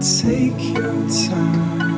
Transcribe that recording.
Take your time.